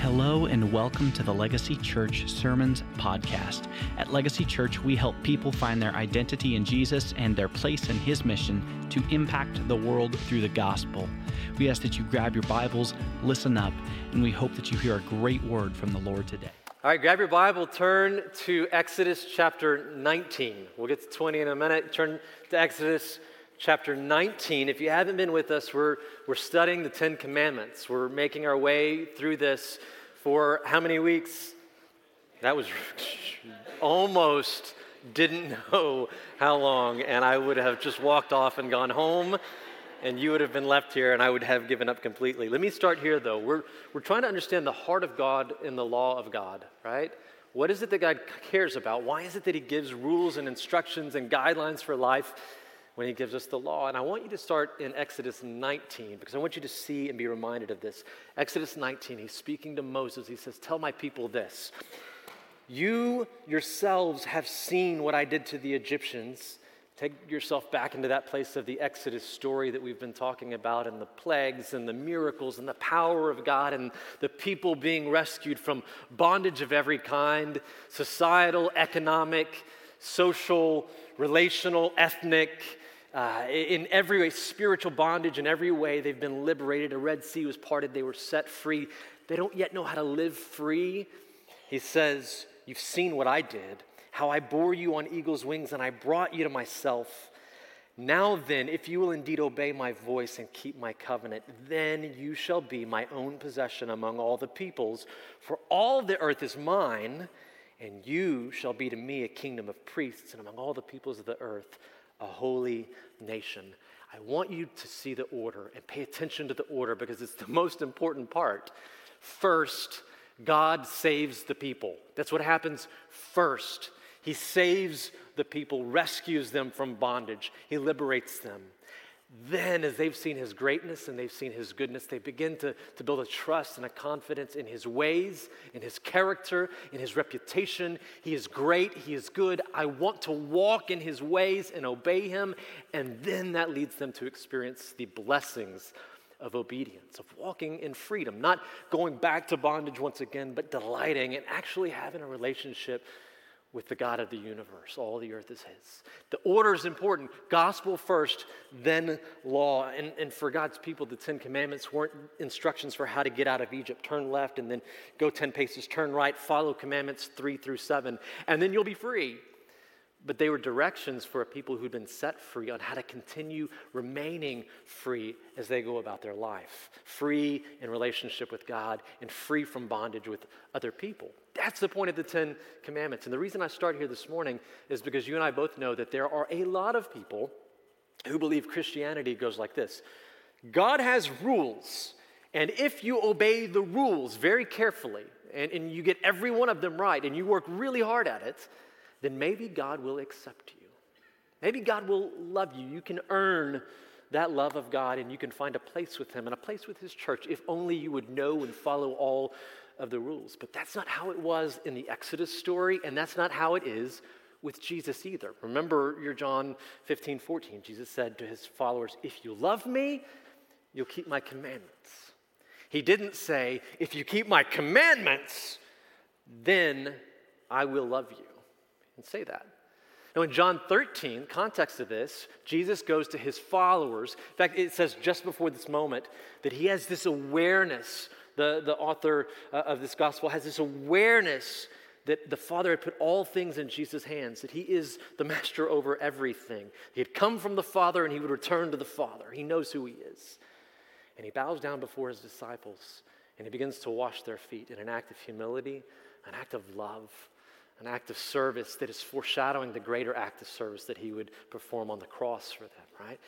Hello and welcome to the Legacy Church Sermons Podcast. At Legacy Church, we help people find their identity in Jesus and their place in His mission to impact the world through the gospel. We ask that you grab your Bibles, listen up, and we hope that you hear a great word from the Lord today. All right, grab your Bible, turn to Exodus chapter 19. We'll get to 20 in a minute. Turn to Exodus chapter 19. If you haven't been with us, we're, we're studying the Ten Commandments. We're making our way through this for how many weeks? That was almost didn't know how long, and I would have just walked off and gone home, and you would have been left here, and I would have given up completely. Let me start here, though. We're, we're trying to understand the heart of God in the law of God, right? What is it that God cares about? Why is it that He gives rules and instructions and guidelines for life? When he gives us the law. And I want you to start in Exodus 19 because I want you to see and be reminded of this. Exodus 19, he's speaking to Moses. He says, Tell my people this You yourselves have seen what I did to the Egyptians. Take yourself back into that place of the Exodus story that we've been talking about, and the plagues and the miracles and the power of God and the people being rescued from bondage of every kind societal, economic, social, relational, ethnic, uh, in every way, spiritual bondage in every way. They've been liberated. A Red Sea was parted. They were set free. They don't yet know how to live free. He says, You've seen what I did, how I bore you on eagle's wings, and I brought you to myself. Now then, if you will indeed obey my voice and keep my covenant, then you shall be my own possession among all the peoples. For all the earth is mine, and you shall be to me a kingdom of priests, and among all the peoples of the earth, a holy nation. I want you to see the order and pay attention to the order because it's the most important part. First, God saves the people. That's what happens first. He saves the people, rescues them from bondage, He liberates them. Then, as they've seen his greatness and they've seen his goodness, they begin to, to build a trust and a confidence in his ways, in his character, in his reputation. He is great, he is good. I want to walk in his ways and obey him. And then that leads them to experience the blessings of obedience, of walking in freedom, not going back to bondage once again, but delighting and actually having a relationship with the God of the universe. All the earth is His. The order is important gospel first, then law. And, and for God's people, the Ten Commandments weren't instructions for how to get out of Egypt. Turn left and then go 10 paces, turn right, follow commandments three through seven, and then you'll be free but they were directions for a people who'd been set free on how to continue remaining free as they go about their life free in relationship with God and free from bondage with other people. That's the point of the Ten Commandments. And the reason I start here this morning is because you and I both know that there are a lot of people who believe Christianity goes like this God has rules, and if you obey the rules very carefully, and, and you get every one of them right, and you work really hard at it, then maybe God will accept you. Maybe God will love you. You can earn that love of God and you can find a place with Him and a place with His church if only you would know and follow all of the rules. But that's not how it was in the Exodus story, and that's not how it is with Jesus either. Remember your John 15, 14. Jesus said to his followers, If you love me, you'll keep my commandments. He didn't say, If you keep my commandments, then I will love you and say that. Now, in John 13, context of this, Jesus goes to his followers. In fact, it says just before this moment that he has this awareness. The, the author uh, of this gospel has this awareness that the Father had put all things in Jesus' hands, that he is the master over everything. He had come from the Father and he would return to the Father. He knows who he is. And he bows down before his disciples and he begins to wash their feet in an act of humility, an act of love an act of service that is foreshadowing the greater act of service that he would perform on the cross for them, right?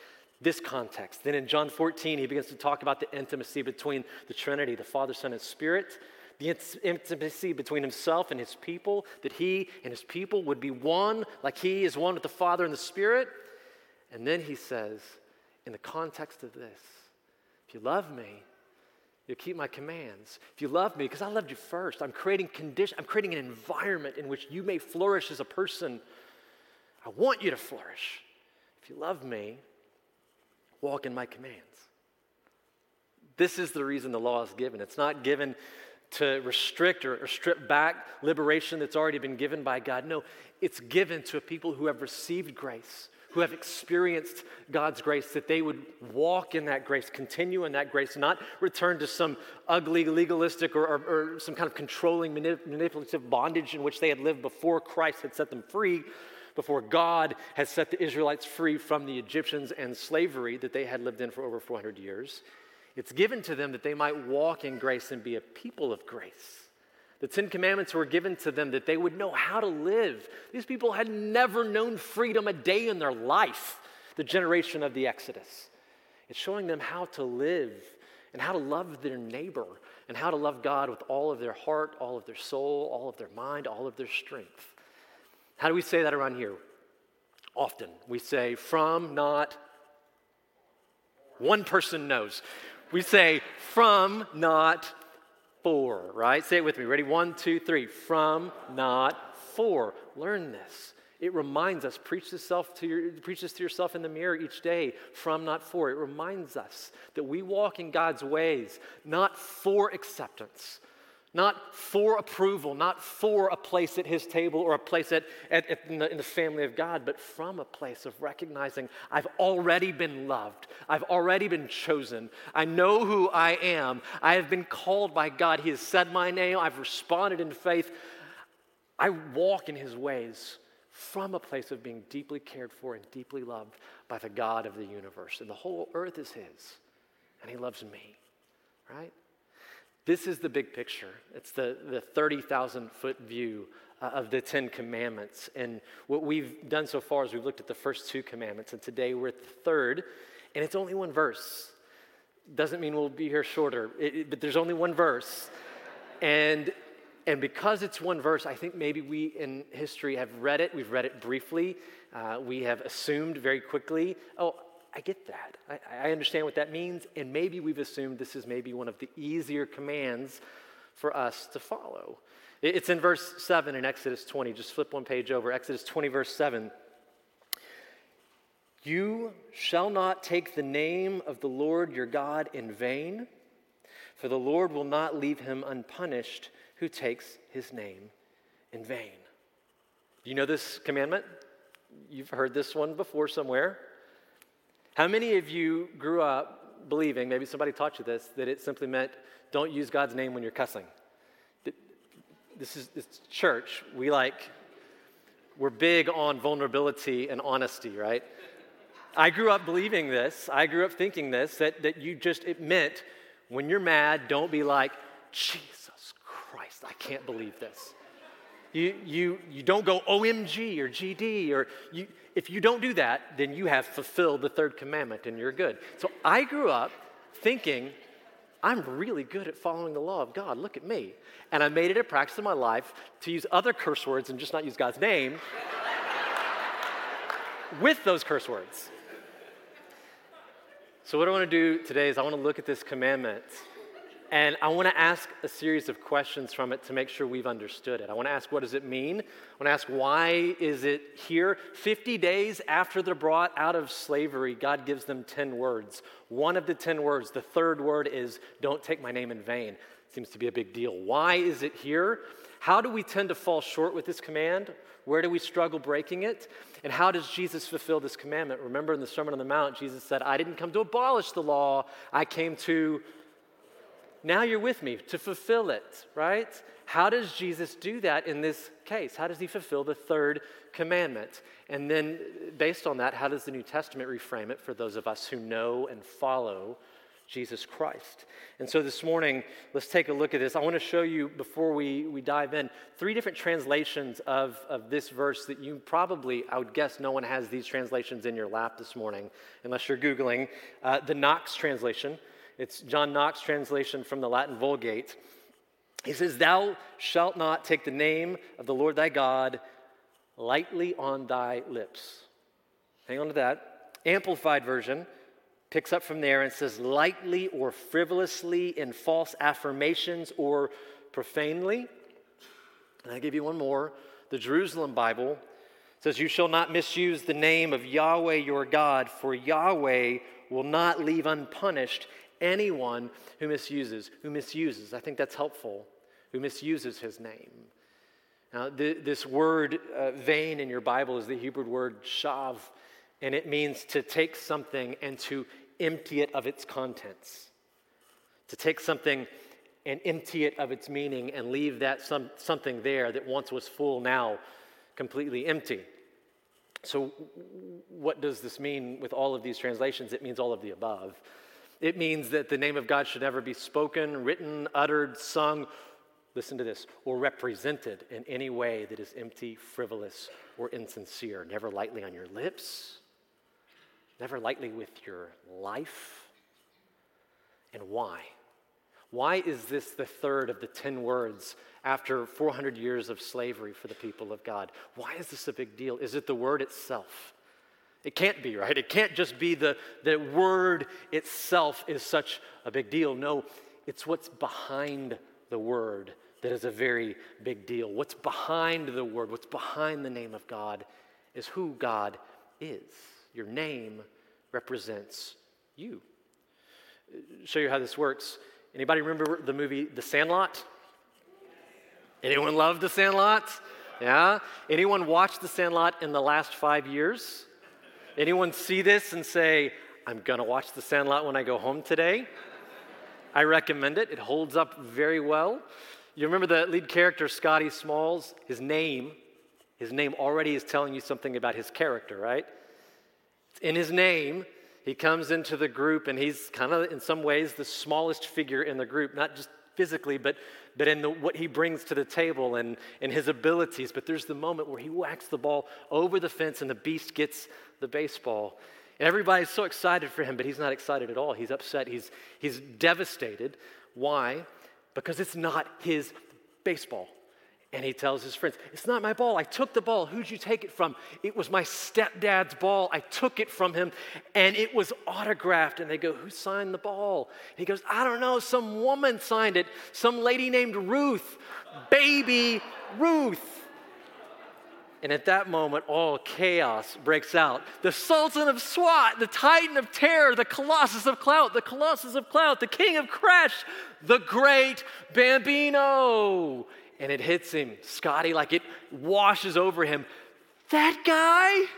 This context. Then in John 14, he begins to talk about the intimacy between the Trinity, the Father, Son, and Spirit, the intimacy between himself and his people, that he and his people would be one, like he is one with the Father and the Spirit. And then he says, in the context of this, if you love me, You'll keep my commands. If you love me, because I loved you first, I'm creating condition, I'm creating an environment in which you may flourish as a person. I want you to flourish. If you love me, walk in my commands. This is the reason the law is given. It's not given to restrict or, or strip back liberation that's already been given by God. No, it's given to a people who have received grace, who have experienced God's grace, that they would walk in that grace, continue in that grace, not return to some ugly, legalistic, or, or, or some kind of controlling, manip- manipulative bondage in which they had lived before Christ had set them free, before God had set the Israelites free from the Egyptians and slavery that they had lived in for over 400 years. It's given to them that they might walk in grace and be a people of grace. The Ten Commandments were given to them that they would know how to live. These people had never known freedom a day in their life, the generation of the Exodus. It's showing them how to live and how to love their neighbor and how to love God with all of their heart, all of their soul, all of their mind, all of their strength. How do we say that around here? Often we say, from, not, one person knows. We say, from, not, for, right? Say it with me. Ready? One, two, three. From, not, for. Learn this. It reminds us, preach this, to your, preach this to yourself in the mirror each day, from, not for. It reminds us that we walk in God's ways, not for acceptance, not for approval, not for a place at his table or a place at, at, at in, the, in, the, family of God, but from a place of recognizing I've already been loved. I've already been chosen. I know who I am. I have been called by God. He has said my name. I've responded in faith. I walk in his ways from a place of being deeply cared for and deeply loved by the God of the universe. And the whole earth is his, and he loves me, right? This is the big picture. It's the, the 30,000 foot view uh, of the Ten Commandments. And what we've done so far is we've looked at the first two commandments, and today we're at the third, and it's only one verse. Doesn't mean we'll be here shorter, it, it, but there's only one verse. And, and because it's one verse, I think maybe we in history have read it, we've read it briefly, uh, we have assumed very quickly, oh, I get that. I, I, understand what that means. And maybe we've assumed this is maybe one of the easier commands for us to follow. It's in verse 7 in Exodus 20. Just flip one page over. Exodus 20, verse 7. You shall not take the name of the Lord your God in vain, for the Lord will not leave him unpunished who takes his name in vain. Do you know this commandment? You've heard this one before somewhere. How many of you grew up believing, maybe somebody taught you this, that it simply meant don't use God's name when you're cussing? This is church. We like, we're big on vulnerability and honesty, right? I grew up believing this. I grew up thinking this, that, that you just, it meant when you're mad, don't be like, Jesus Christ, I can't believe this. You, you, you don't go OMG or GD, or you, if you don't do that, then you have fulfilled the third commandment and you're good. So I grew up thinking, I'm really good at following the law of God. Look at me. And I made it a practice in my life to use other curse words and just not use God's name with those curse words. So, what I want to do today is I want to look at this commandment and I want to ask a series of questions from it to make sure we've understood it. I want to ask, what does it mean? I want to ask, why is it here? 50 days after they're brought out of slavery, God gives them 10 words. One of the 10 words, the third word is, don't take my name in vain. Seems to be a big deal. Why is it here? How do we tend to fall short with this command? Where do we struggle breaking it? And how does Jesus fulfill this commandment? Remember in the Sermon on the Mount, Jesus said, I didn't come to abolish the law, I came to now you're with me to fulfill it, right? How does Jesus do that in this case? How does he fulfill the third commandment? And then, based on that, how does the New Testament reframe it for those of us who know and follow Jesus Christ? And so this morning, let's take a look at this. I want to show you, before we, we dive in, three different translations of, of this verse that you probably, I would guess, no one has these translations in your lap this morning, unless you're Googling. Uh, the Knox translation it's John Knox translation from the Latin Vulgate. He says, Thou shalt not take the name of the Lord thy God lightly on thy lips. Hang on to that. Amplified version picks up from there and says, lightly or frivolously in false affirmations or profanely. And I give you one more. The Jerusalem Bible says, You shall not misuse the name of Yahweh your God, for Yahweh will not leave unpunished anyone who misuses, who misuses. I think that's helpful. who misuses his name. Now, th- this word uh, vain in your Bible is the Hebrew word shav, and it means to take something and to empty it of its contents. To take something and empty it of its meaning and leave that some, something there that once was full now completely empty. So, what does this mean with all of these translations? It means all of the above. It means that the name of God should never be spoken, written, uttered, sung, listen to this, or represented in any way that is empty, frivolous, or insincere. Never lightly on your lips, never lightly with your life. And why? Why is this the third of the 10 words after 400 years of slavery for the people of God? Why is this a big deal? Is it the word itself? It can't be, right? It can't just be the, the word itself is such a big deal. No, it's what's behind the word that is a very big deal. What's behind the word, what's behind the name of God is who God is. Your name represents you. Show you how this works. Anybody remember the movie The Sandlot? Anyone love The Sandlot? Yeah? Anyone watch The Sandlot in the last five years? Anyone see this and say, I'm gonna watch The Sandlot when I go home today? I recommend it. It holds up very well. You remember the lead character, Scotty Smalls? His name, his name already is telling you something about his character, right? In his name, he comes into the group and he's kind of, in some ways, the smallest figure in the group, not just physically, but, but in the, what he brings to the table and, and his abilities. But there's the moment where he whacks the ball over the fence and the beast gets the baseball. And everybody's so excited for him, but he's not excited at all. He's upset, he's, he's devastated. Why? because it's not his baseball. And he tells his friends, It's not my ball. I took the ball. Who'd you take it from? It was my stepdad's ball. I took it from him and it was autographed. And they go, Who signed the ball? And he goes, I don't know. Some woman signed it. Some lady named Ruth. Baby Ruth. And at that moment, all chaos breaks out. The Sultan of Swat, the Titan of Terror, the Colossus of Clout, the Colossus of Clout, the King of Crash, the Great Bambino. And it hits him, Scotty, like it washes over him. That guy?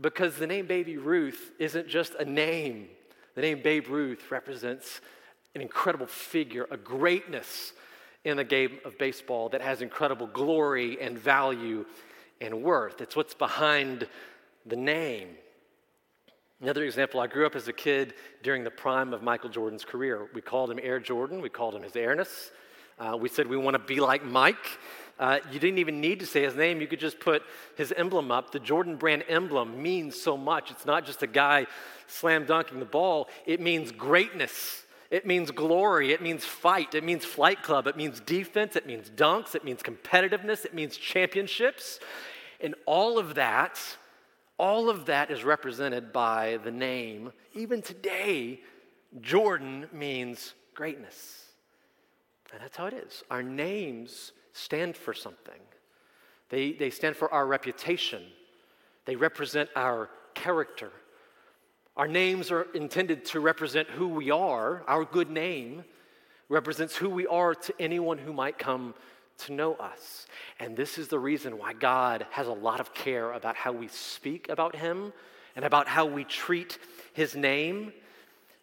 Because the name Baby Ruth isn't just a name, the name Babe Ruth represents an incredible figure, a greatness in the game of baseball that has incredible glory and value and worth. It's what's behind the name. Another example, I grew up as a kid during the prime of Michael Jordan's career. We called him Air Jordan, we called him his airness. Uh, we said we want to be like Mike. Uh, you didn't even need to say his name, you could just put his emblem up. The Jordan brand emblem means so much. It's not just a guy slam dunking the ball, it means greatness. It means glory. It means fight. It means flight club. It means defense. It means dunks. It means competitiveness. It means championships. And all of that, all of that is represented by the name. Even today, Jordan means greatness. And that's how it is. Our names stand for something, they, they stand for our reputation, they represent our character. Our names are intended to represent who we are. Our good name represents who we are to anyone who might come to know us. And this is the reason why God has a lot of care about how we speak about Him and about how we treat His name.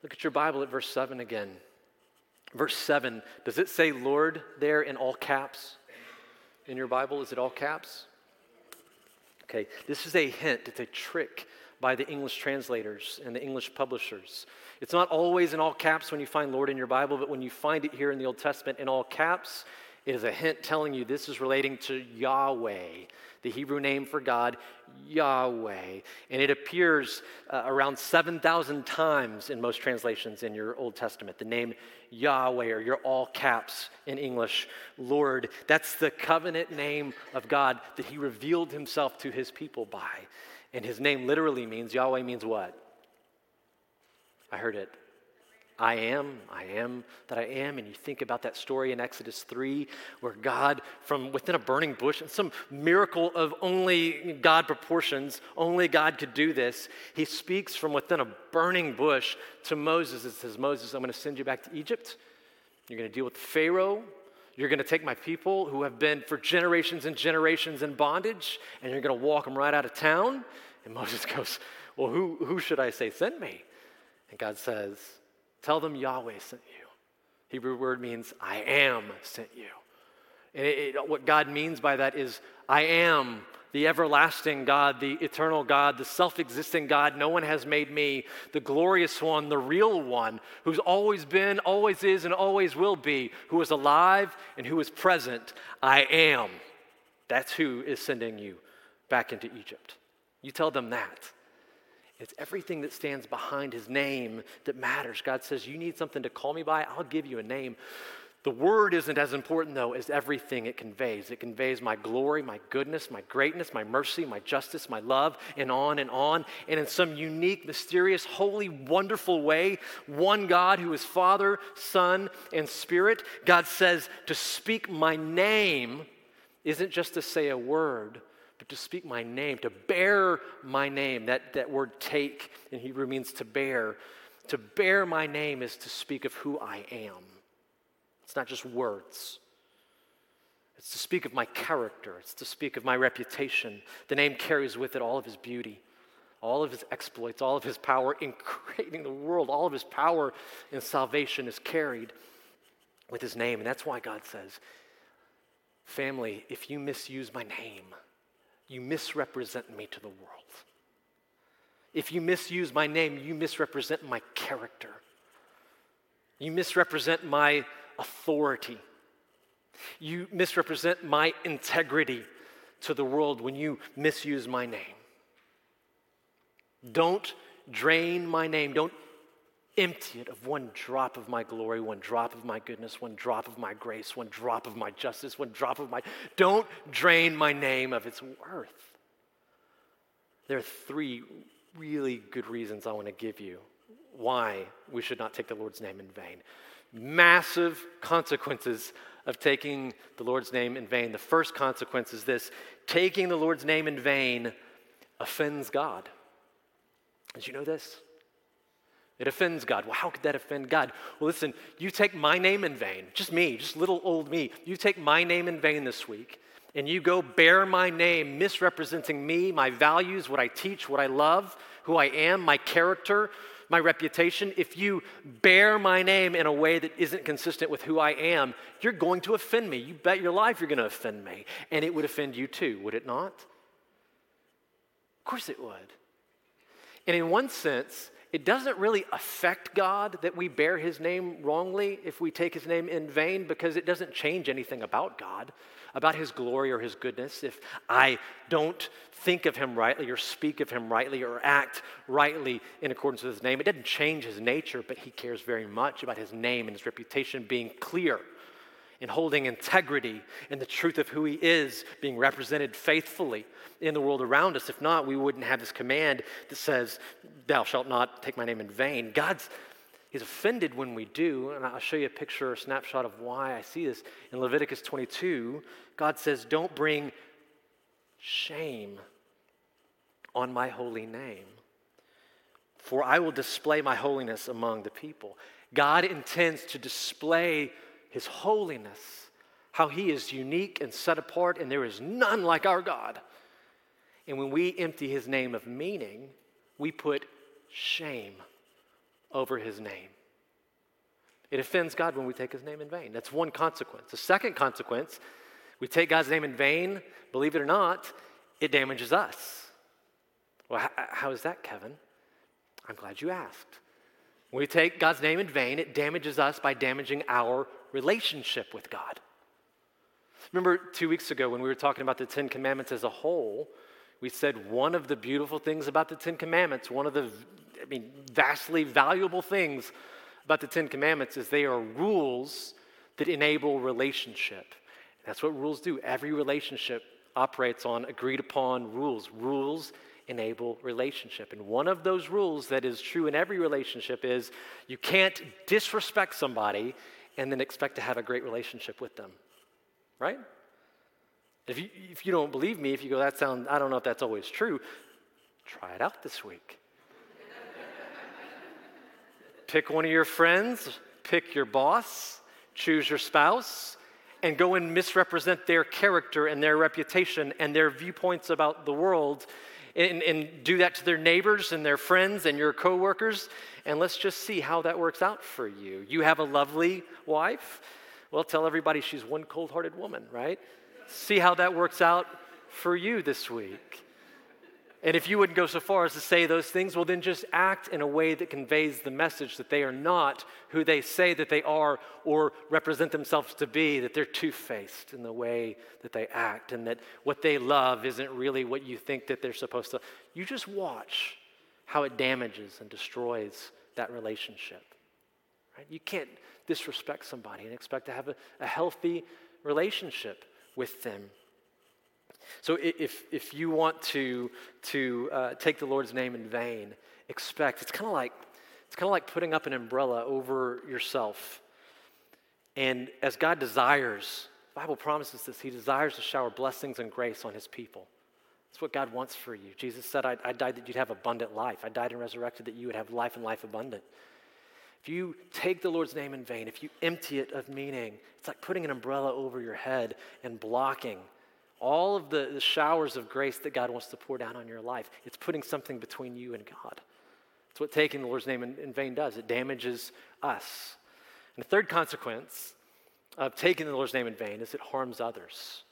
Look at your Bible at verse 7 again. Verse 7, does it say Lord there in all caps in your Bible? Is it all caps? Okay, this is a hint, it's a trick by the English translators and the English publishers. It's not always in all caps when you find Lord in your Bible, but when you find it here in the Old Testament in all caps, it is a hint telling you this is relating to Yahweh, the Hebrew name for God, Yahweh. And it appears uh, around 7,000 times in most translations in your Old Testament. The name Yahweh, or your all caps in English, Lord. That's the covenant name of God that He revealed Himself to His people by. And His name literally means, Yahweh means what? I heard it. I am, I am that I am. And you think about that story in Exodus 3, where God, from within a burning bush, and some miracle of only God proportions, only God could do this, he speaks from within a burning bush to Moses and says, Moses, I'm going to send you back to Egypt. You're going to deal with Pharaoh. You're going to take my people who have been for generations and generations in bondage, and you're going to walk them right out of town. And Moses goes, Well, who, who should I say sent me? And God says, Tell them Yahweh sent you. Hebrew word means I am sent you. And it, it, what God means by that is I am the everlasting God, the eternal God, the self existing God. No one has made me, the glorious one, the real one, who's always been, always is, and always will be, who is alive and who is present. I am. That's who is sending you back into Egypt. You tell them that. It's everything that stands behind his name that matters. God says, You need something to call me by, I'll give you a name. The word isn't as important, though, as everything it conveys. It conveys my glory, my goodness, my greatness, my mercy, my justice, my love, and on and on. And in some unique, mysterious, holy, wonderful way, one God who is Father, Son, and Spirit, God says to speak my name isn't just to say a word, but to speak my name, to bear my name. That, that word take in Hebrew means to bear. To bear my name is to speak of who I am. It's not just words. It's to speak of my character. It's to speak of my reputation. The name carries with it all of his beauty, all of his exploits, all of his power in creating the world. All of his power in salvation is carried with his name. And that's why God says, Family, if you misuse my name, you misrepresent me to the world. If you misuse my name, you misrepresent my character. You misrepresent my authority. You misrepresent my integrity to the world when you misuse my name. Don't drain my name. Don't empty it of one drop of my glory, one drop of my goodness, one drop of my grace, one drop of my justice, one drop of my. Don't drain my name of its worth. There are three really good reasons I want to give you why we should not take the Lord's name in vain massive consequences of taking the Lord's name in vain. The first consequence is this taking the Lord's name in vain offends God. Did you know this? It offends God. Well, how could that offend God? Well, listen, you take my name in vain, just me, just little old me. You take my name in vain this week, and you go bear my name, misrepresenting me, my values, what I teach, what I love, who I am, my character, my reputation, if you bear my name in a way that isn't consistent with who I am, you're going to offend me. You bet your life you're going to offend me. And it would offend you too, would it not? Of course it would. And in one sense, it doesn't really affect God that we bear his name wrongly if we take his name in vain because it doesn't change anything about God about his glory or his goodness, if I don't think of him rightly or speak of him rightly or act rightly in accordance with his name, it doesn't change his nature, but he cares very much about his name and his reputation being clear and holding integrity and the truth of who he is being represented faithfully in the world around us. If not, we wouldn't have this command that says, Thou shalt not take my name in vain. God's He's offended when we do, and I'll show you a picture, a snapshot of why I see this. In Leviticus 22, God says, Don't bring shame on my holy name, for I will display my holiness among the people. God intends to display his holiness, how he is unique and set apart, and there is none like our God. And when we empty his name of meaning, we put shame over his name. It offends God when we take his name in vain. That's one consequence. The second consequence, we take God's name in vain, believe it or not, it damages us. Well, how, is that, Kevin? I'm glad you asked. When we take God's name in vain, it damages us by damaging our relationship with God. Remember two weeks ago when we were talking about the Ten Commandments as a whole, we said one of the beautiful things about the Ten Commandments, one of the I mean, vastly valuable things about the Ten Commandments is they are rules that enable relationship. That's what rules do. Every relationship operates on agreed upon rules. Rules enable relationship. And one of those rules that is true in every relationship is you can't disrespect somebody and then expect to have a great relationship with them. Right? If you, if you don't believe me, if you go, that sounds, I don't know if that's always true, try it out this week. pick one of your friends, pick your boss, choose your spouse, and go and misrepresent their character and their reputation and their viewpoints about the world and, and do that to their neighbors and their friends and your coworkers. And let's just see how that works out for you. You have a lovely wife. Well, tell everybody she's one cold hearted woman, right? See how that works out for you this week. And if you wouldn't go so far as to say those things, well, then just act in a way that conveys the message that they are not who they say that they are or represent themselves to be, that they're two faced in the way that they act, and that what they love isn't really what you think that they're supposed to. You just watch how it damages and destroys that relationship. Right? You can't disrespect somebody and expect to have a, a healthy relationship with them. So if, if you want to, to uh, take the Lord's name in vain, expect it's kind of like it's kind of like putting up an umbrella over yourself. And as God desires, the Bible promises this, He desires to shower blessings and grace on His people. That's what God wants for you. Jesus said, I, I died that you'd have abundant life. I died and resurrected that you would have life and life abundant. If you take the Lord's name in vain, if you empty it of meaning, it's like putting an umbrella over your head and blocking all of the, the showers of grace that God wants to pour down on your life. It's putting something between you and God. It's what taking the Lord's name in, in vain does, it damages us. And the third consequence of taking the Lord's name in vain is it harms others,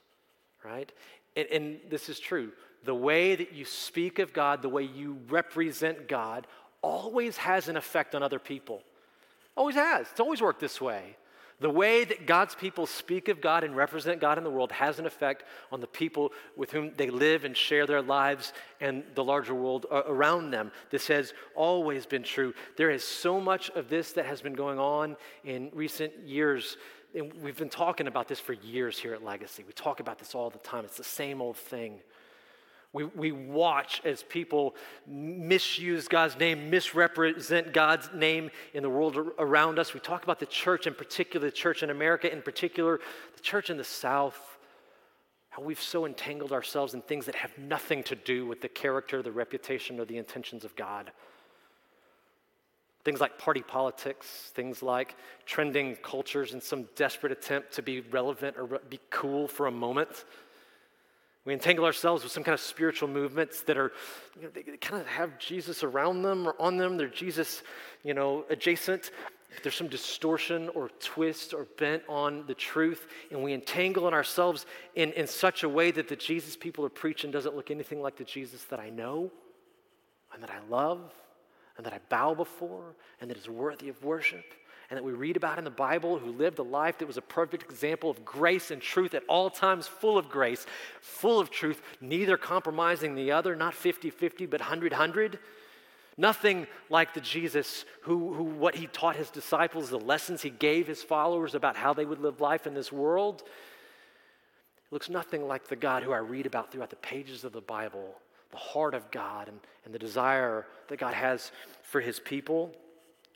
right? And, and, this is true. The way that you speak of God, the way you represent God, always has an effect on other people. Always has. It's always worked this way. The way that God's people speak of God and represent God in the world has an effect on the people with whom they live and share their lives and the larger world uh, around them. This has always been true. There is so much of this that has been going on in recent years. And we've been talking about this for years here at Legacy. We talk about this all the time. It's the same old thing. We, we watch as people misuse God's name, misrepresent God's name in the world around us. We talk about the church, in particular, the church in America, in particular, the church in the South, how we've so entangled ourselves in things that have nothing to do with the character, the reputation, or the intentions of God. Things like party politics, things like trending cultures in some desperate attempt to be relevant or be cool for a moment. We entangle ourselves with some kind of spiritual movements that are, you know, they kind of have Jesus around them or on them. They're Jesus, you know, adjacent. If there's some distortion or twist or bent on the truth, and we entangle in ourselves in, in such a way that the Jesus people are preaching doesn't look anything like the Jesus that I know and that I love and that I bow before and that is worthy of worship and that we read about in the Bible who lived a life that was a perfect example of grace and truth at all times, full of grace, full of truth, neither compromising the other, not 50 50, but 100 100. Nothing like the Jesus who, who, what he taught his disciples, the lessons he gave his followers about how they would live life in this world. It looks nothing like the God who I read about throughout the pages of the Bible, the heart of God and, and the desire that God has for his people.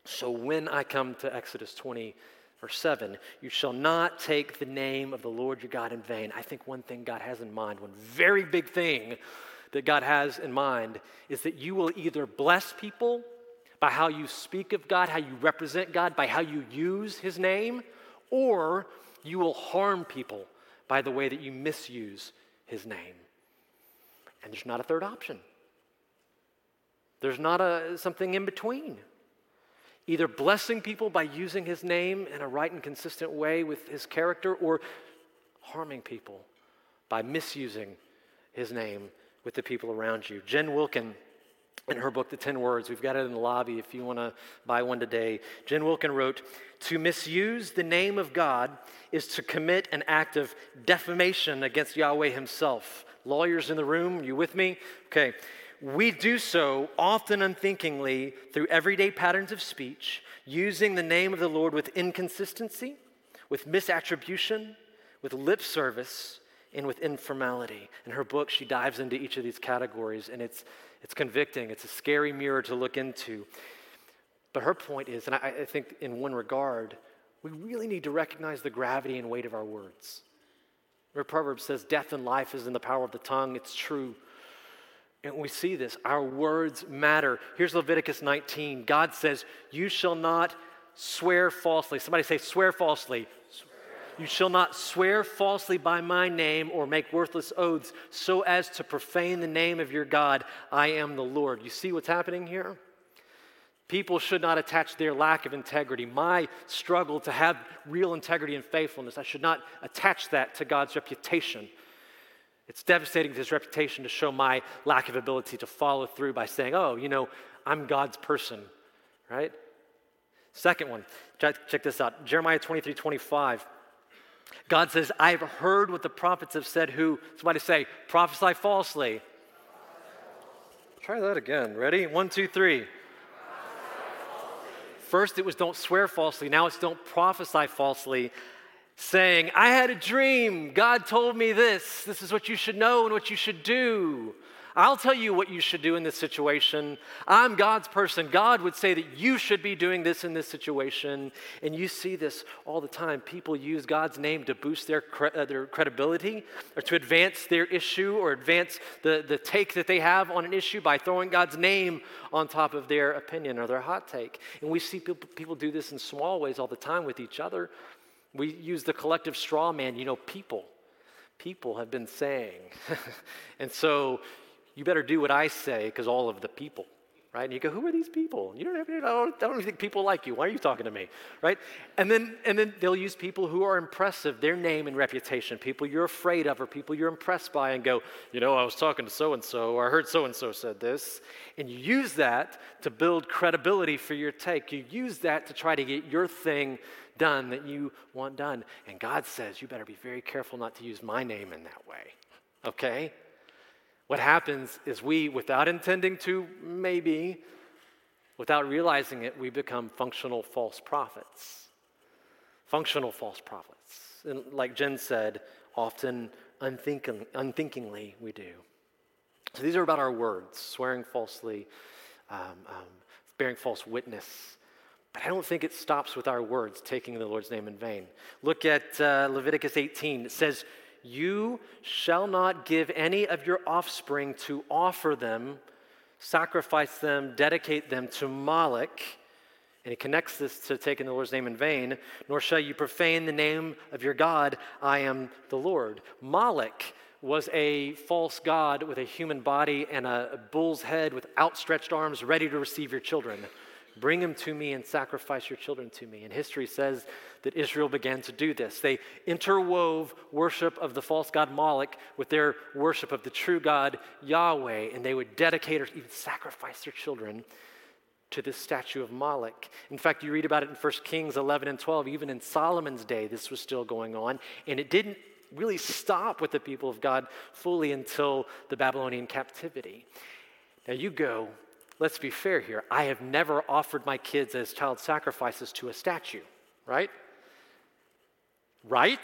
So when I come to Exodus 20, verse 7, you shall not take the name of the Lord your God in vain. I think one thing God has in mind, one very big thing that God has in mind, is that you will either bless people by how you speak of God, how you represent God, by how you use his name, or you will harm people by the way that you misuse his name. And there's not a third option. There's not a, something in between either blessing people by using his name in a right and consistent way with his character, or harming people by misusing his name with the people around you. Jen Wilkin, in her book, The Ten Words, we've got it in the lobby if you want to buy one today. Jen Wilkin wrote To misuse the name of God is to commit an act of defamation against Yahweh himself. Lawyers in the room, you with me? Okay. We do so often unthinkingly through everyday patterns of speech, using the name of the Lord with inconsistency, with misattribution, with lip service, and with informality. In her book, she dives into each of these categories, and it's, it's convicting. It's a scary mirror to look into. But her point is, and I, I think in one regard, we really need to recognize the gravity and weight of our words. Where Proverbs says, Death and life is in the power of the tongue. It's true. And we see this. Our words matter. Here's Leviticus 19. God says, You shall not swear falsely. Somebody say, swear falsely. You shall not swear falsely by my name or make worthless oaths so as to profane the name of your God. I am the Lord. You see what's happening here? People should not attach their lack of integrity, my struggle to have real integrity and faithfulness, I should not attach that to God's reputation. It's devastating to his reputation to show my lack of ability to follow through by saying, oh, you know, I'm God's person, right? Second one, check, this out Jeremiah 23 25. God says, I've heard what the prophets have said who, somebody say, prophesy falsely. Try that again. Ready? One, two, three. First, it was don't swear falsely. Now it's don't prophesy falsely, saying, I had a dream. God told me this. This is what you should know and what you should do. I'll tell you what you should do in this situation. I'm God's person. God would say that you should be doing this in this situation. And you see this all the time. People use God's name to boost their, cre- uh, their credibility or to advance their issue or advance the, the take that they have on an issue by throwing God's name on top of their opinion or their hot take. And we see people, people do this in small ways all the time with each other. We use the collective straw man, you know, people people have been saying. and so you better do what I say because all of the people, right? And you go, who are these people? You don't, have, I, don't, I don't even think people like you. Why are you talking to me, right? And then, and then they'll use people who are impressive, their name and reputation, people you're afraid of or people you're impressed by, and go, you know, I was talking to so and so, or I heard so and so said this, and you use that to build credibility for your take. You use that to try to get your thing done that you want done. And God says, you better be very careful not to use my name in that way, okay? What happens is we, without intending to, maybe, without realizing it, we become functional false prophets. Functional false prophets. And like Jen said, often unthinking, unthinkingly we do. So these are about our words, swearing falsely, um, um, bearing false witness. But I don't think it stops with our words, taking the Lord's name in vain. Look at uh, Leviticus 18. It says, you shall not give any of your offspring to offer them, sacrifice them, dedicate them to Moloch. And he connects this to taking the Lord's name in vain, nor shall you profane the name of your God. I am the Lord. Moloch was a false god with a human body and a bull's head with outstretched arms ready to receive your children. Bring them to me and sacrifice your children to me. And history says that Israel began to do this. They interwove worship of the false god Moloch with their worship of the true God Yahweh, and they would dedicate or even sacrifice their children to this statue of Moloch. In fact, you read about it in 1 Kings 11 and 12. Even in Solomon's day, this was still going on, and it didn't really stop with the people of God fully until the Babylonian captivity. Now you go, let's be fair here. I have never offered my kids as child sacrifices to a statue, right? Right?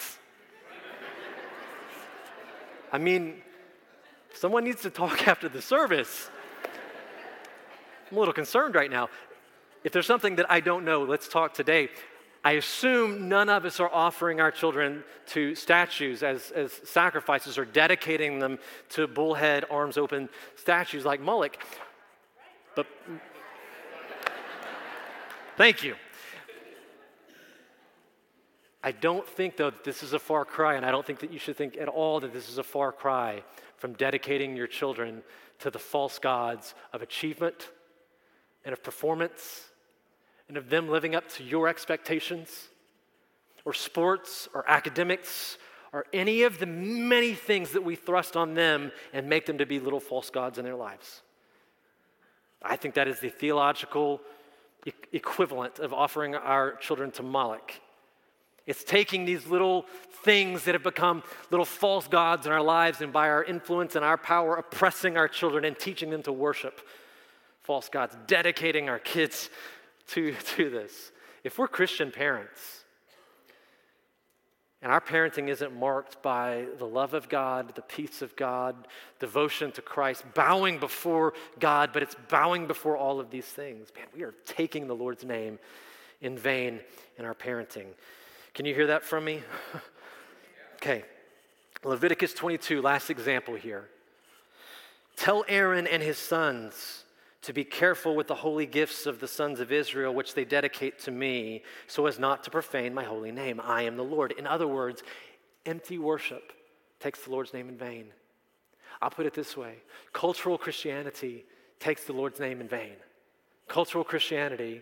I mean, someone needs to talk after the service. I'm a little concerned right now. If there's something that I don't know, let's talk today. I assume none of us are offering our children to statues as, as sacrifices or dedicating them to bullhead, arms open statues like Moloch. But thank you. I don't think, though, that this is a far cry, and I don't think that you should think at all that this is a far cry from dedicating your children to the false gods of achievement and of performance and of them living up to your expectations or sports or academics or any of the many things that we thrust on them and make them to be little false gods in their lives. I think that is the theological e- equivalent of offering our children to Moloch. It's taking these little things that have become little false gods in our lives and by our influence and our power oppressing our children and teaching them to worship false gods, dedicating our kids to, to this. If we're Christian parents, and our parenting isn't marked by the love of God, the peace of God, devotion to Christ, bowing before God, but it's bowing before all of these things. Man, we are taking the Lord's name in vain in our parenting. Can you hear that from me? okay. Leviticus 22, last example here. Tell Aaron and his sons to be careful with the holy gifts of the sons of Israel, which they dedicate to me, so as not to profane my holy name. I am the Lord. In other words, empty worship takes the Lord's name in vain. I'll put it this way cultural Christianity takes the Lord's name in vain. Cultural Christianity,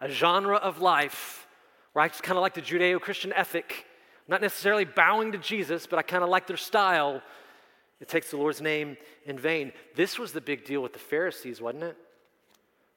a genre of life, right? It's kind of like the Judeo Christian ethic, not necessarily bowing to Jesus, but I kind of like their style. It takes the Lord's name in vain. This was the big deal with the Pharisees, wasn't it?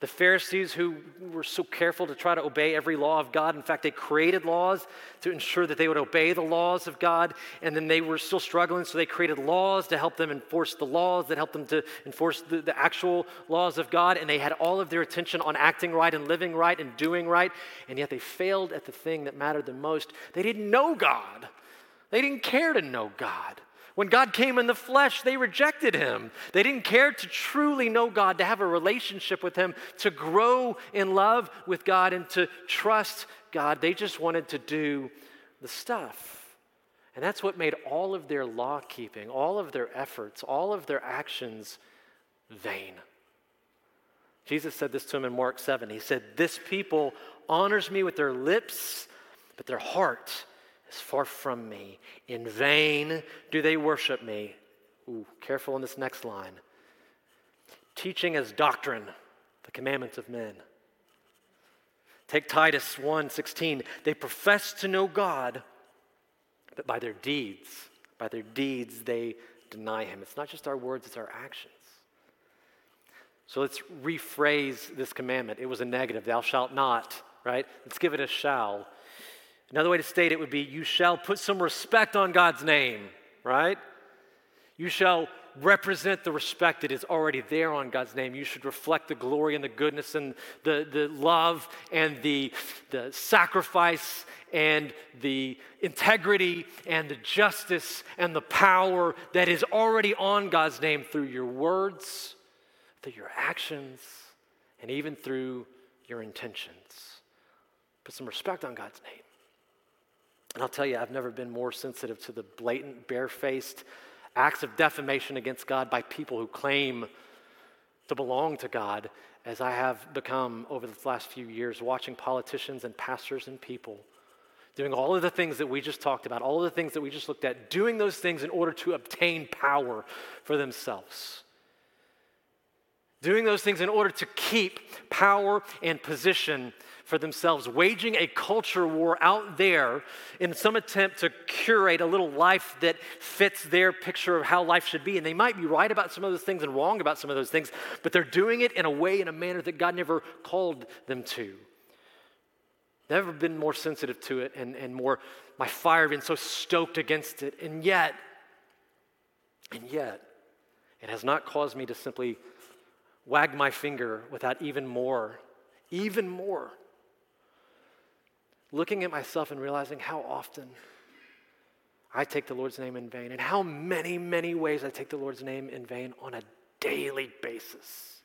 The Pharisees, who were so careful to try to obey every law of God, in fact, they created laws to ensure that they would obey the laws of God, and then they were still struggling, so they created laws to help them enforce the laws, that helped them to enforce the, the actual laws of God, and they had all of their attention on acting right and living right and doing right, and yet they failed at the thing that mattered the most. They didn't know God, they didn't care to know God. When God came in the flesh, they rejected him. They didn't care to truly know God, to have a relationship with him, to grow in love with God, and to trust God. They just wanted to do the stuff. And that's what made all of their law keeping, all of their efforts, all of their actions vain. Jesus said this to him in Mark 7. He said, This people honors me with their lips, but their heart is far from me. In vain do they worship me. Ooh, careful in this next line. Teaching as doctrine the commandments of men. Take Titus 1:16. They profess to know God, but by their deeds, by their deeds they deny him. It's not just our words, it's our actions. So let's rephrase this commandment. It was a negative, thou shalt not, right? Let's give it a shall. Another way to state it would be you shall put some respect on God's name, right? You shall represent the respect that is already there on God's name. You should reflect the glory and the goodness and the, the love and the, the sacrifice and the integrity and the justice and the power that is already on God's name through your words, through your actions, and even through your intentions. Put some respect on God's name. And I'll tell you, I've never been more sensitive to the blatant, barefaced acts of defamation against God by people who claim to belong to God as I have become over the last few years, watching politicians and pastors and people doing all of the things that we just talked about, all of the things that we just looked at, doing those things in order to obtain power for themselves. Doing those things in order to keep power and position for themselves, waging a culture war out there in some attempt to curate a little life that fits their picture of how life should be. And they might be right about some of those things and wrong about some of those things, but they're doing it in a way, in a manner that God never called them to. Never been more sensitive to it and, and more, my fire been so stoked against it. And yet, and yet, it has not caused me to simply wag my finger without even more, even more looking at myself and realizing how often I take the Lord's name in vain and how many, many ways I take the Lord's name in vain on a daily basis.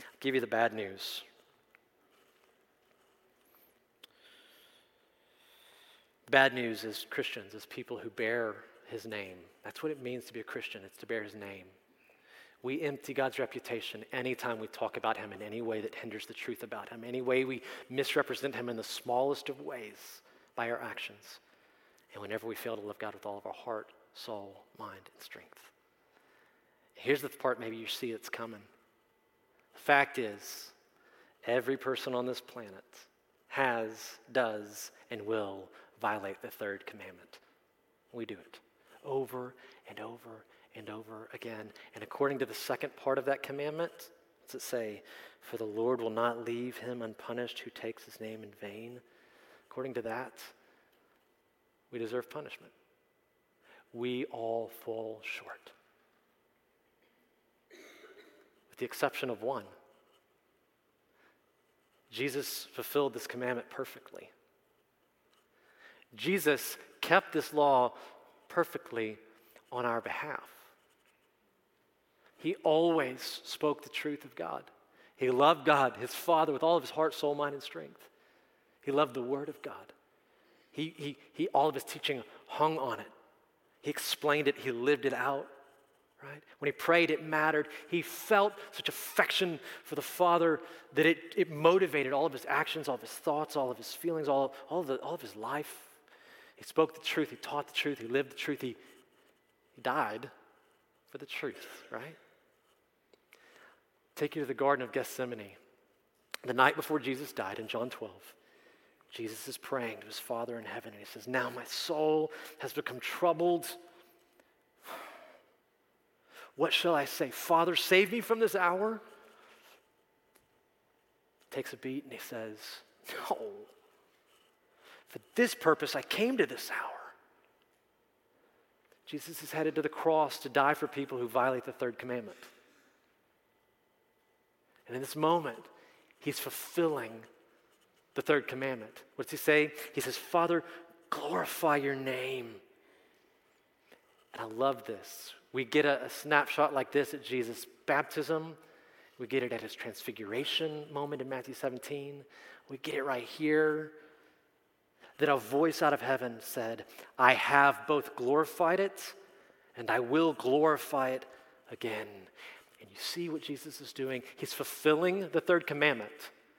I'll give you the bad news. bad news is Christians, as people who bear his name. That's what it means to be a Christian, it's to bear his name. We empty God's reputation anytime we talk about Him in any way that hinders the truth about Him, any way we misrepresent Him in the smallest of ways by our actions, and whenever we fail to love God with all of our heart, soul, mind, and strength. Here's the part maybe you see it's coming. The fact is, every person on this planet has, does, and will violate the third commandment. We do it over and over and over again. And according to the second part of that commandment, does it say? For the Lord will not leave him unpunished who takes his name in vain. According to that, we deserve punishment. We all fall short, with the exception of one. Jesus fulfilled this commandment perfectly. Jesus kept this law perfectly on our behalf. He always spoke the truth of God. He loved God, his Father, with all of his heart, soul, mind, and strength. He loved the Word of God. He, he, he, all of his teaching hung on it. He explained it, he lived it out, right? When he prayed, it mattered. He felt such affection for the Father that it, it motivated all of his actions, all of his thoughts, all of his feelings, all, all, of the, all of his life. He spoke the truth, he taught the truth, he lived the truth, he, he died for the truth, right? Take you to the Garden of Gethsemane. The night before Jesus died in John 12, Jesus is praying to his Father in heaven, and he says, Now my soul has become troubled. What shall I say? Father, save me from this hour? Takes a beat and he says, No. For this purpose I came to this hour. Jesus is headed to the cross to die for people who violate the third commandment. And in this moment, he's fulfilling the third commandment. What does he say? He says, Father, glorify your name. And I love this. We get a, a snapshot like this at Jesus' baptism. We get it at his transfiguration moment in Matthew 17. We get it right here. That a voice out of heaven said, I have both glorified it and I will glorify it again. And you see what Jesus is doing? He's fulfilling the third commandment,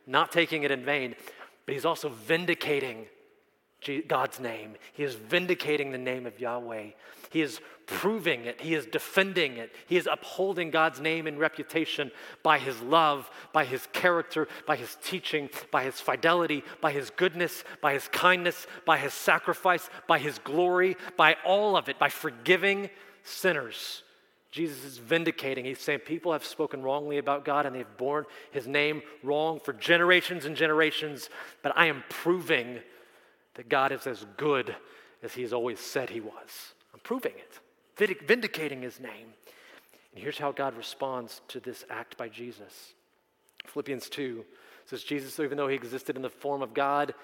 not taking it in vain, but he's also vindicating God's name. He is vindicating the name of Yahweh. He is proving it. He is defending it. He is upholding God's name and reputation by his love, by his character, by his teaching, by his fidelity, by his goodness, by his kindness, by his sacrifice, by his glory, by all of it, by forgiving sinners. Jesus is vindicating. He's saying people have spoken wrongly about God and they've borne his name wrong for generations and generations, but I am proving that God is as good as he has always said he was. I'm proving it, vindicating his name. And here's how God responds to this act by Jesus. Philippians 2 says, Jesus, even though he existed in the form of God,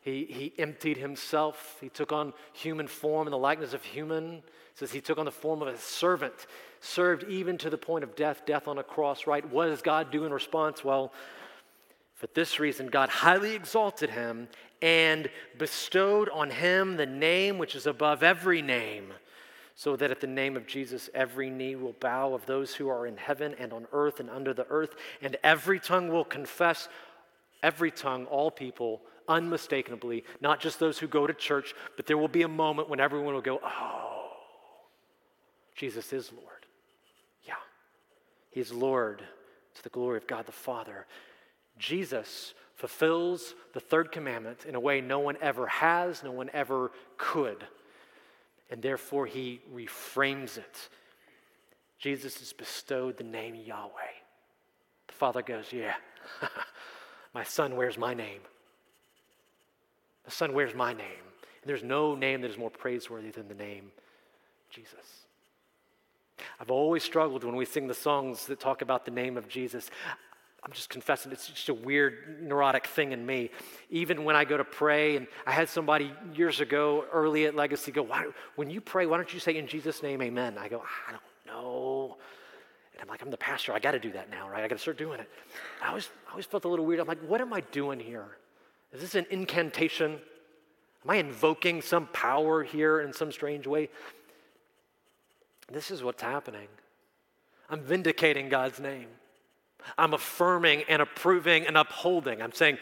he, he emptied himself. He took on human form in the likeness of human. It says he took on the form of a servant, served even to the point of death, death on a cross, right? What does God do in response? Well, for this reason, God highly exalted him and bestowed on him the name which is above every name, so that at the name of Jesus every knee will bow of those who are in heaven and on earth and under the earth, and every tongue will confess, every tongue, all people, unmistakably, not just those who go to church, but there will be a moment when everyone will go, Oh, Jesus is Lord. He's Lord to the glory of God the Father. Jesus fulfills the third commandment in a way no one ever has, no one ever could. And therefore, he reframes it. Jesus has bestowed the name Yahweh. The Father goes, Yeah, my son wears my name. The son wears my name. And there's no name that is more praiseworthy than the name Jesus. I've always struggled when we sing the songs that talk about the name of Jesus. I'm just confessing, it's just a weird neurotic thing in me. Even when I go to pray, and I had somebody years ago, early at Legacy, go, why, when you pray, why don't you say in Jesus' name, amen? I go, I don't know. And I'm like, I'm the pastor, I got to do that now, right? I got to start doing it. I always, I always felt a little weird. I'm like, what am I doing here? Is this an incantation? Am I invoking some power here in some strange way? This is what's happening. I'm vindicating God's name. I'm affirming and approving and upholding. I'm saying,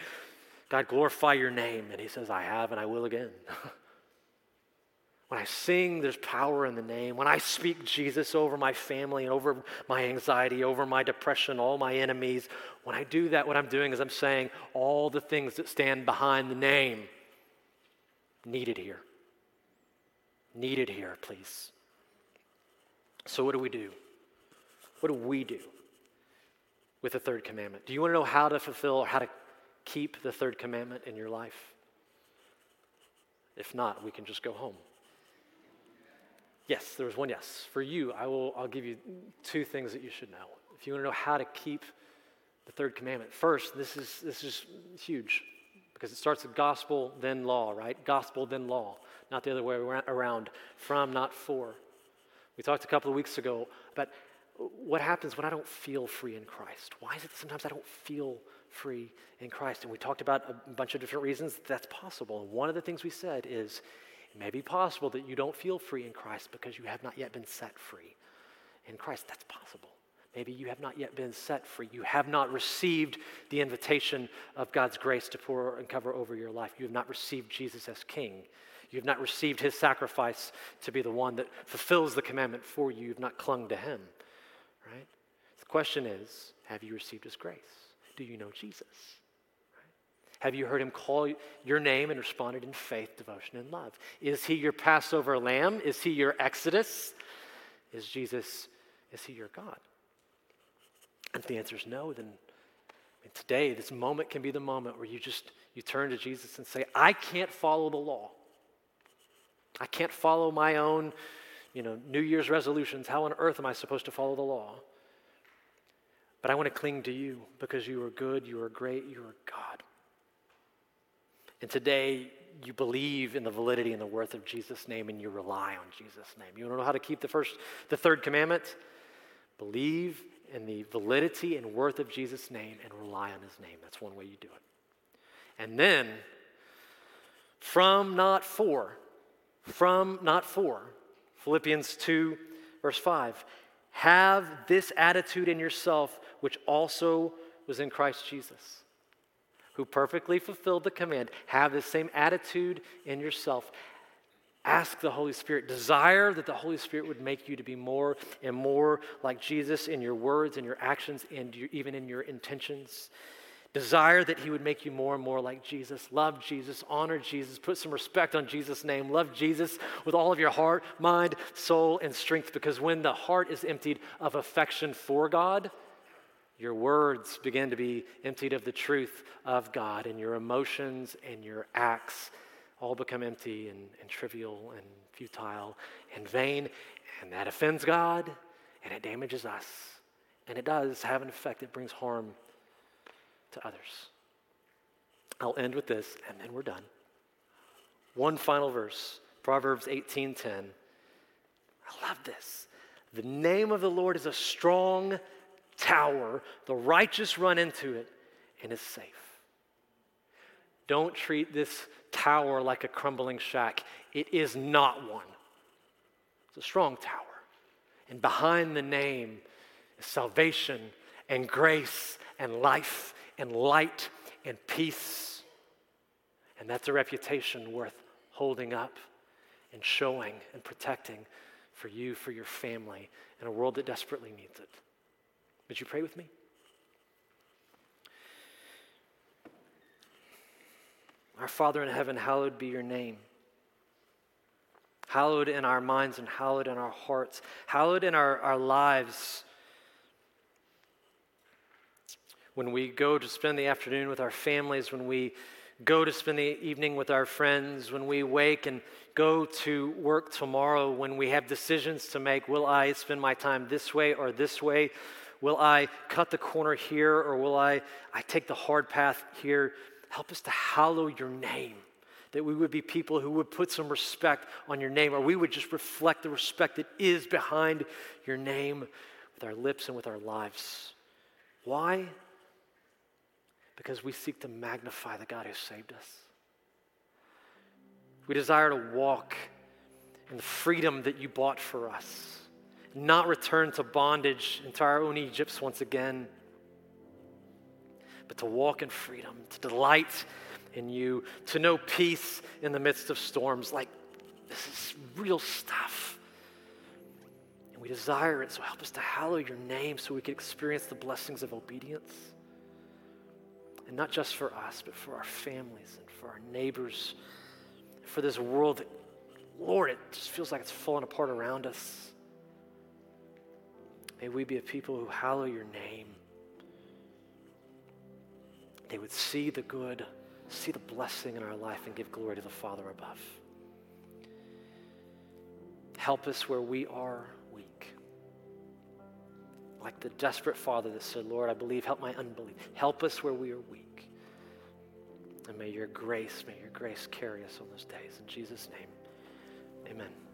God, glorify your name. And he says, I have and I will again. when I sing, there's power in the name. When I speak Jesus over my family and over my anxiety, over my depression, all my enemies, when I do that, what I'm doing is I'm saying all the things that stand behind the name needed here. Needed here, please. So, what do we do? What do we do? with the third commandment? Do you want to know how to fulfill or how to keep the third commandment in your life? If not, we can just go home. Yes, there was one yes. For you, I will I'll give you two things that you should know. If you want to know how to keep the third commandment. First, this is this is huge because it starts with gospel then law, right? Gospel then law, not the other way around. From not for. We talked a couple of weeks ago about what happens when I don't feel free in Christ? Why is it that sometimes I don't feel free in Christ? And we talked about a bunch of different reasons that's possible. And one of the things we said is it may be possible that you don't feel free in Christ because you have not yet been set free. in Christ. That's possible. Maybe you have not yet been set free. You have not received the invitation of God's grace to pour and cover over your life. You have not received Jesus as King. You have not received his sacrifice to be the one that fulfills the commandment for you. You've not clung to him, right? The question is have you received his grace? Do you know Jesus? Have you heard him call your name and responded in faith, devotion, and love? Is he your Passover lamb? Is he your Exodus? Is Jesus, is he your God? And if the answer is no, then today, this moment can be the moment where you just you turn to Jesus and say, I can't follow the law. I can't follow my own, you know, New Year's resolutions. How on earth am I supposed to follow the law? But I want to cling to you because you are good, you are great, you are God. And today, you believe in the validity and the worth of Jesus' name and you rely on Jesus' name. You don't know how to keep the first, the third commandment? Believe in the validity and worth of Jesus' name and rely on his name. That's one way you do it. And then, from not for, from not for, Philippians 2, verse 5, have this attitude in yourself, which also was in Christ Jesus, who perfectly fulfilled the command. Have the same attitude in yourself. Ask the Holy Spirit. Desire that the Holy Spirit would make you to be more and more like Jesus in your words in your actions and even in your intentions. Desire that He would make you more and more like Jesus. Love Jesus, honor Jesus, put some respect on Jesus' name. Love Jesus with all of your heart, mind, soul, and strength. Because when the heart is emptied of affection for God, your words begin to be emptied of the truth of God, and your emotions and your acts all become empty and, and trivial and futile and vain, and that offends God and it damages us. And it does have an effect, it brings harm to others. I'll end with this, and then we're done. One final verse, Proverbs 18:10. I love this. The name of the Lord is a strong tower. The righteous run into it and is safe. Don't treat this tower like a crumbling shack. It is not one, it's a strong tower. And behind the name is salvation and grace and life and light and peace. And that's a reputation worth holding up and showing and protecting for you, for your family, in a world that desperately needs it. Would you pray with me? Our Father in heaven, hallowed be your name. Hallowed in our minds and hallowed in our hearts, hallowed in our, our lives. When we go to spend the afternoon with our families, when we go to spend the evening with our friends, when we wake and go to work tomorrow, when we have decisions to make will I spend my time this way or this way? Will I cut the corner here or will I, I take the hard path here? Help us to hallow your name. That we would be people who would put some respect on your name, or we would just reflect the respect that is behind your name with our lips and with our lives. Why? Because we seek to magnify the God who saved us. We desire to walk in the freedom that you bought for us, not return to bondage into our own Egypts once again but to walk in freedom, to delight in you, to know peace in the midst of storms. Like, this is real stuff. And we desire it, so help us to hallow your name so we can experience the blessings of obedience. And not just for us, but for our families and for our neighbors, for this world that, Lord, it just feels like it's falling apart around us. May we be a people who hallow your name they would see the good, see the blessing in our life, and give glory to the Father above. Help us where we are. Like the desperate father that said, Lord, I believe, help my unbelief. Help us where we are weak. And may your grace, may your grace carry us on those days. In Jesus' name, amen.